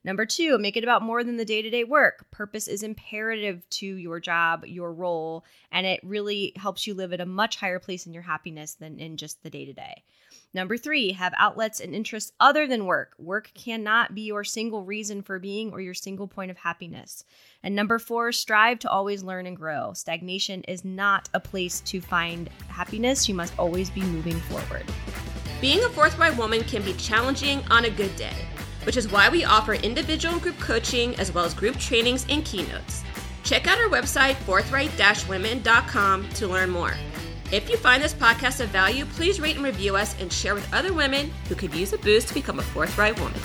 Number two, make it about more than the day to day work. Purpose is imperative to your job, your role, and it really helps you live at a much higher place in your happiness than in just the day to day. Number three, have outlets and interests other than work. Work cannot be your single reason for being or your single point of happiness. And number four, strive to always learn and grow. Stagnation is not a place to find happiness. You must always be moving forward. Being a forthright woman can be challenging on a good day which is why we offer individual and group coaching as well as group trainings and keynotes. Check out our website, forthright-women.com, to learn more. If you find this podcast of value, please rate and review us and share with other women who could use a boost to become a forthright woman.